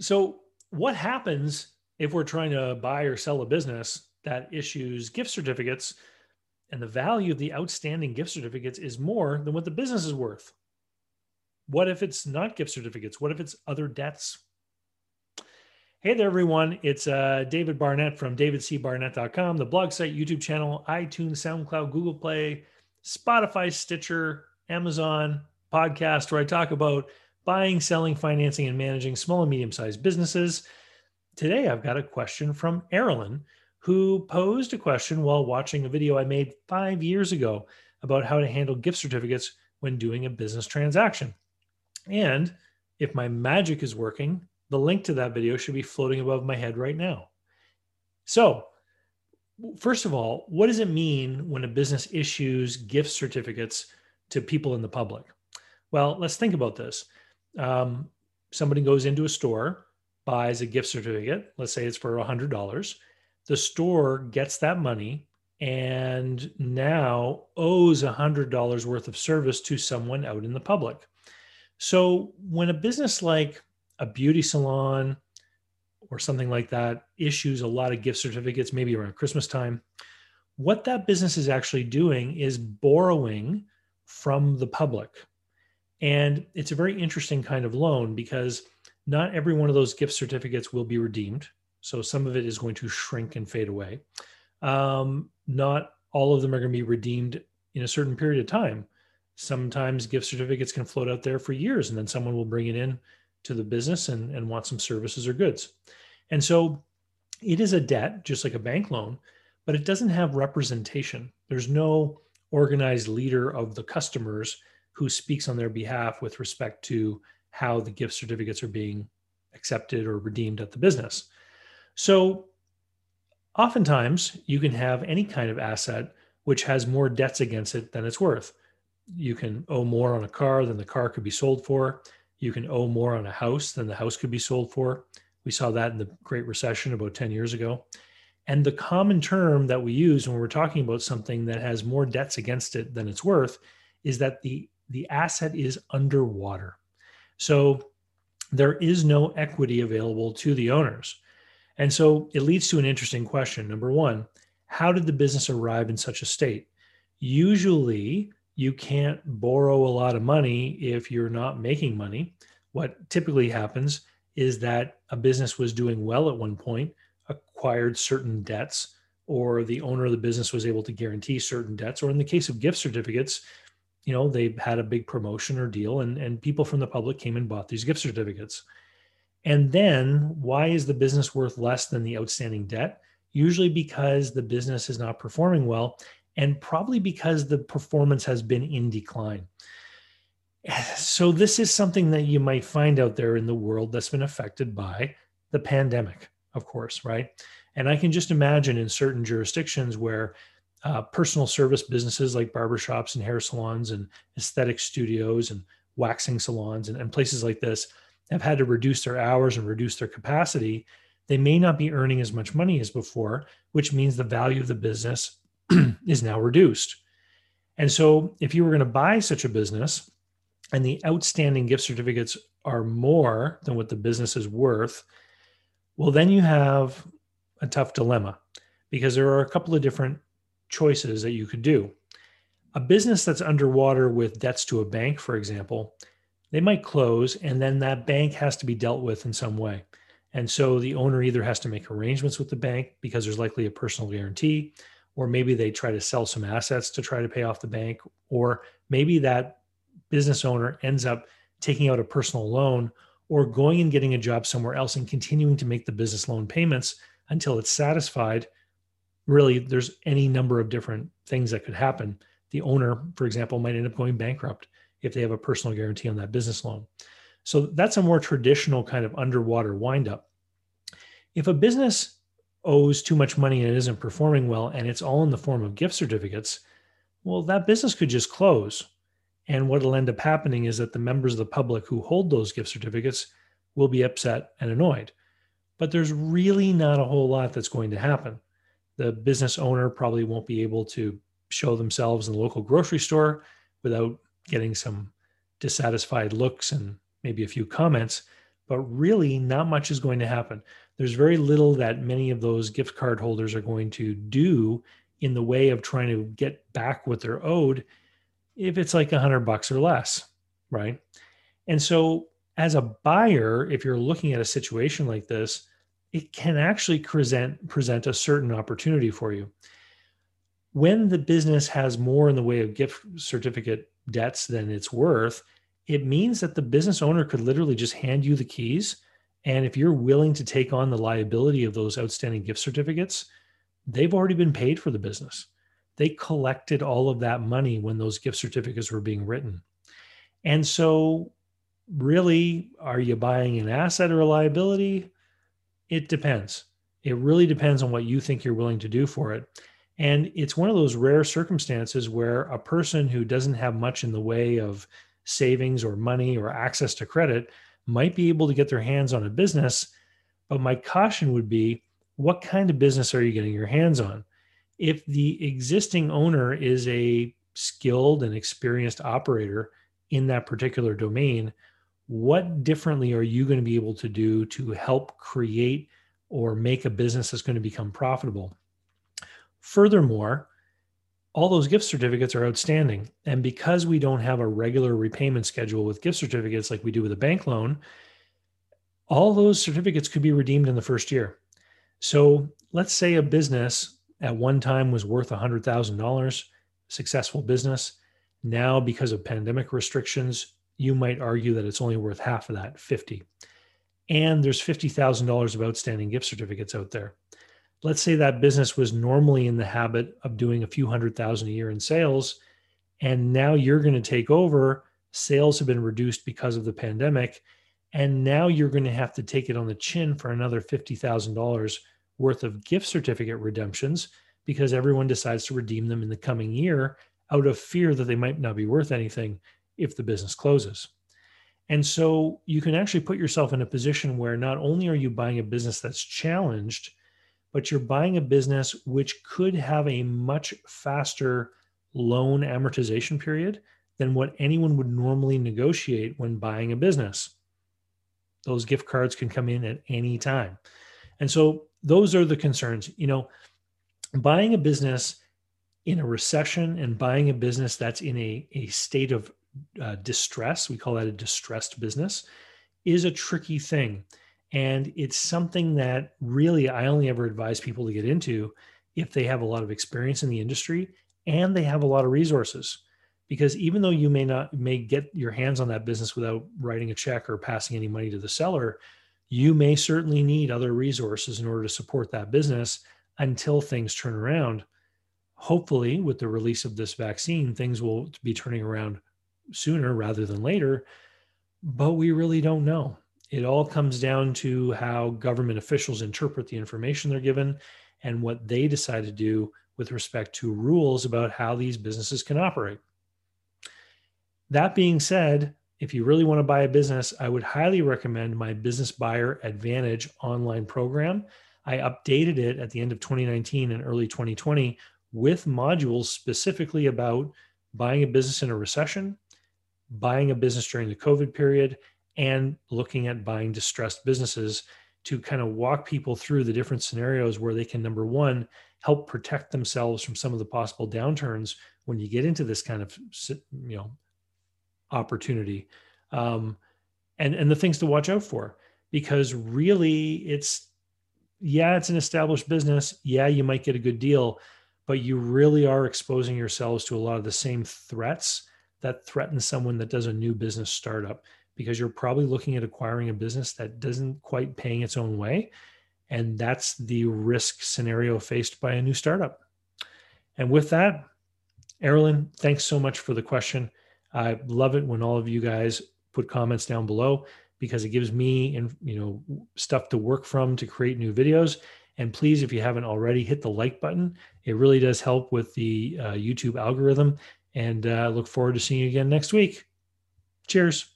So, what happens if we're trying to buy or sell a business that issues gift certificates and the value of the outstanding gift certificates is more than what the business is worth? What if it's not gift certificates? What if it's other debts? Hey there, everyone. It's uh, David Barnett from davidcbarnett.com, the blog site, YouTube channel, iTunes, SoundCloud, Google Play, Spotify, Stitcher, Amazon podcast, where I talk about buying, selling, financing, and managing small and medium sized businesses. Today, I've got a question from Erilyn, who posed a question while watching a video I made five years ago about how to handle gift certificates when doing a business transaction. And if my magic is working, the link to that video should be floating above my head right now. So, first of all, what does it mean when a business issues gift certificates to people in the public? Well, let's think about this. Um, somebody goes into a store, buys a gift certificate, let's say it's for $100. The store gets that money and now owes $100 worth of service to someone out in the public. So when a business like a beauty salon or something like that issues a lot of gift certificates, maybe around Christmas time, what that business is actually doing is borrowing from the public. And it's a very interesting kind of loan because not every one of those gift certificates will be redeemed. So some of it is going to shrink and fade away. Um, not all of them are going to be redeemed in a certain period of time. Sometimes gift certificates can float out there for years and then someone will bring it in to the business and, and want some services or goods. And so it is a debt, just like a bank loan, but it doesn't have representation. There's no organized leader of the customers who speaks on their behalf with respect to how the gift certificates are being accepted or redeemed at the business. So oftentimes you can have any kind of asset which has more debts against it than it's worth. You can owe more on a car than the car could be sold for you can owe more on a house than the house could be sold for. We saw that in the Great Recession about 10 years ago. And the common term that we use when we're talking about something that has more debts against it than it's worth is that the, the asset is underwater. So there is no equity available to the owners. And so it leads to an interesting question. Number one, how did the business arrive in such a state? Usually, you can't borrow a lot of money if you're not making money. What typically happens is that a business was doing well at one point, acquired certain debts, or the owner of the business was able to guarantee certain debts, or in the case of gift certificates, you know, they had a big promotion or deal, and, and people from the public came and bought these gift certificates. And then why is the business worth less than the outstanding debt? Usually because the business is not performing well and probably because the performance has been in decline. So, this is something that you might find out there in the world that's been affected by the pandemic, of course, right? And I can just imagine in certain jurisdictions where uh, personal service businesses like barbershops and hair salons and aesthetic studios and waxing salons and, and places like this have had to reduce their hours and reduce their capacity. They may not be earning as much money as before, which means the value of the business is now reduced. And so, if you were going to buy such a business and the outstanding gift certificates are more than what the business is worth, well, then you have a tough dilemma because there are a couple of different choices that you could do. A business that's underwater with debts to a bank, for example, they might close and then that bank has to be dealt with in some way. And so the owner either has to make arrangements with the bank because there's likely a personal guarantee, or maybe they try to sell some assets to try to pay off the bank, or maybe that business owner ends up taking out a personal loan or going and getting a job somewhere else and continuing to make the business loan payments until it's satisfied. Really, there's any number of different things that could happen. The owner, for example, might end up going bankrupt if they have a personal guarantee on that business loan. So that's a more traditional kind of underwater windup. If a business owes too much money and isn't performing well and it's all in the form of gift certificates, well, that business could just close. And what'll end up happening is that the members of the public who hold those gift certificates will be upset and annoyed. But there's really not a whole lot that's going to happen. The business owner probably won't be able to show themselves in the local grocery store without getting some dissatisfied looks and maybe a few comments. but really not much is going to happen. There's very little that many of those gift card holders are going to do in the way of trying to get back what they're owed if it's like a hundred bucks or less, right? And so as a buyer, if you're looking at a situation like this, it can actually present present a certain opportunity for you. When the business has more in the way of gift certificate debts than it's worth, it means that the business owner could literally just hand you the keys. And if you're willing to take on the liability of those outstanding gift certificates, they've already been paid for the business. They collected all of that money when those gift certificates were being written. And so, really, are you buying an asset or a liability? It depends. It really depends on what you think you're willing to do for it. And it's one of those rare circumstances where a person who doesn't have much in the way of savings or money or access to credit might be able to get their hands on a business. But my caution would be what kind of business are you getting your hands on? If the existing owner is a skilled and experienced operator in that particular domain, what differently are you going to be able to do to help create or make a business that's going to become profitable? Furthermore, all those gift certificates are outstanding. And because we don't have a regular repayment schedule with gift certificates like we do with a bank loan, all those certificates could be redeemed in the first year. So let's say a business at one time was worth $100,000, successful business. Now, because of pandemic restrictions, you might argue that it's only worth half of that, 50. And there's $50,000 of outstanding gift certificates out there let's say that business was normally in the habit of doing a few hundred thousand a year in sales and now you're going to take over sales have been reduced because of the pandemic and now you're going to have to take it on the chin for another $50,000 worth of gift certificate redemptions because everyone decides to redeem them in the coming year out of fear that they might not be worth anything if the business closes. And so you can actually put yourself in a position where not only are you buying a business that's challenged, but you're buying a business which could have a much faster loan amortization period than what anyone would normally negotiate when buying a business. Those gift cards can come in at any time. And so those are the concerns. You know, buying a business in a recession and buying a business that's in a, a state of uh, distress, we call that a distressed business, is a tricky thing and it's something that really I only ever advise people to get into if they have a lot of experience in the industry and they have a lot of resources. Because even though you may not may get your hands on that business without writing a check or passing any money to the seller, you may certainly need other resources in order to support that business until things turn around. Hopefully, with the release of this vaccine, things will be turning around sooner rather than later, but we really don't know. It all comes down to how government officials interpret the information they're given and what they decide to do with respect to rules about how these businesses can operate. That being said, if you really want to buy a business, I would highly recommend my Business Buyer Advantage online program. I updated it at the end of 2019 and early 2020 with modules specifically about buying a business in a recession, buying a business during the COVID period, and looking at buying distressed businesses to kind of walk people through the different scenarios where they can number one help protect themselves from some of the possible downturns when you get into this kind of you know opportunity. Um, and and the things to watch out for because really it's yeah it's an established business. Yeah you might get a good deal but you really are exposing yourselves to a lot of the same threats that threatens someone that does a new business startup because you're probably looking at acquiring a business that doesn't quite paying its own way. And that's the risk scenario faced by a new startup. And with that, Erilyn, thanks so much for the question. I love it when all of you guys put comments down below because it gives me and you know stuff to work from to create new videos. And please, if you haven't already, hit the like button. It really does help with the uh, YouTube algorithm. And uh, look forward to seeing you again next week. Cheers.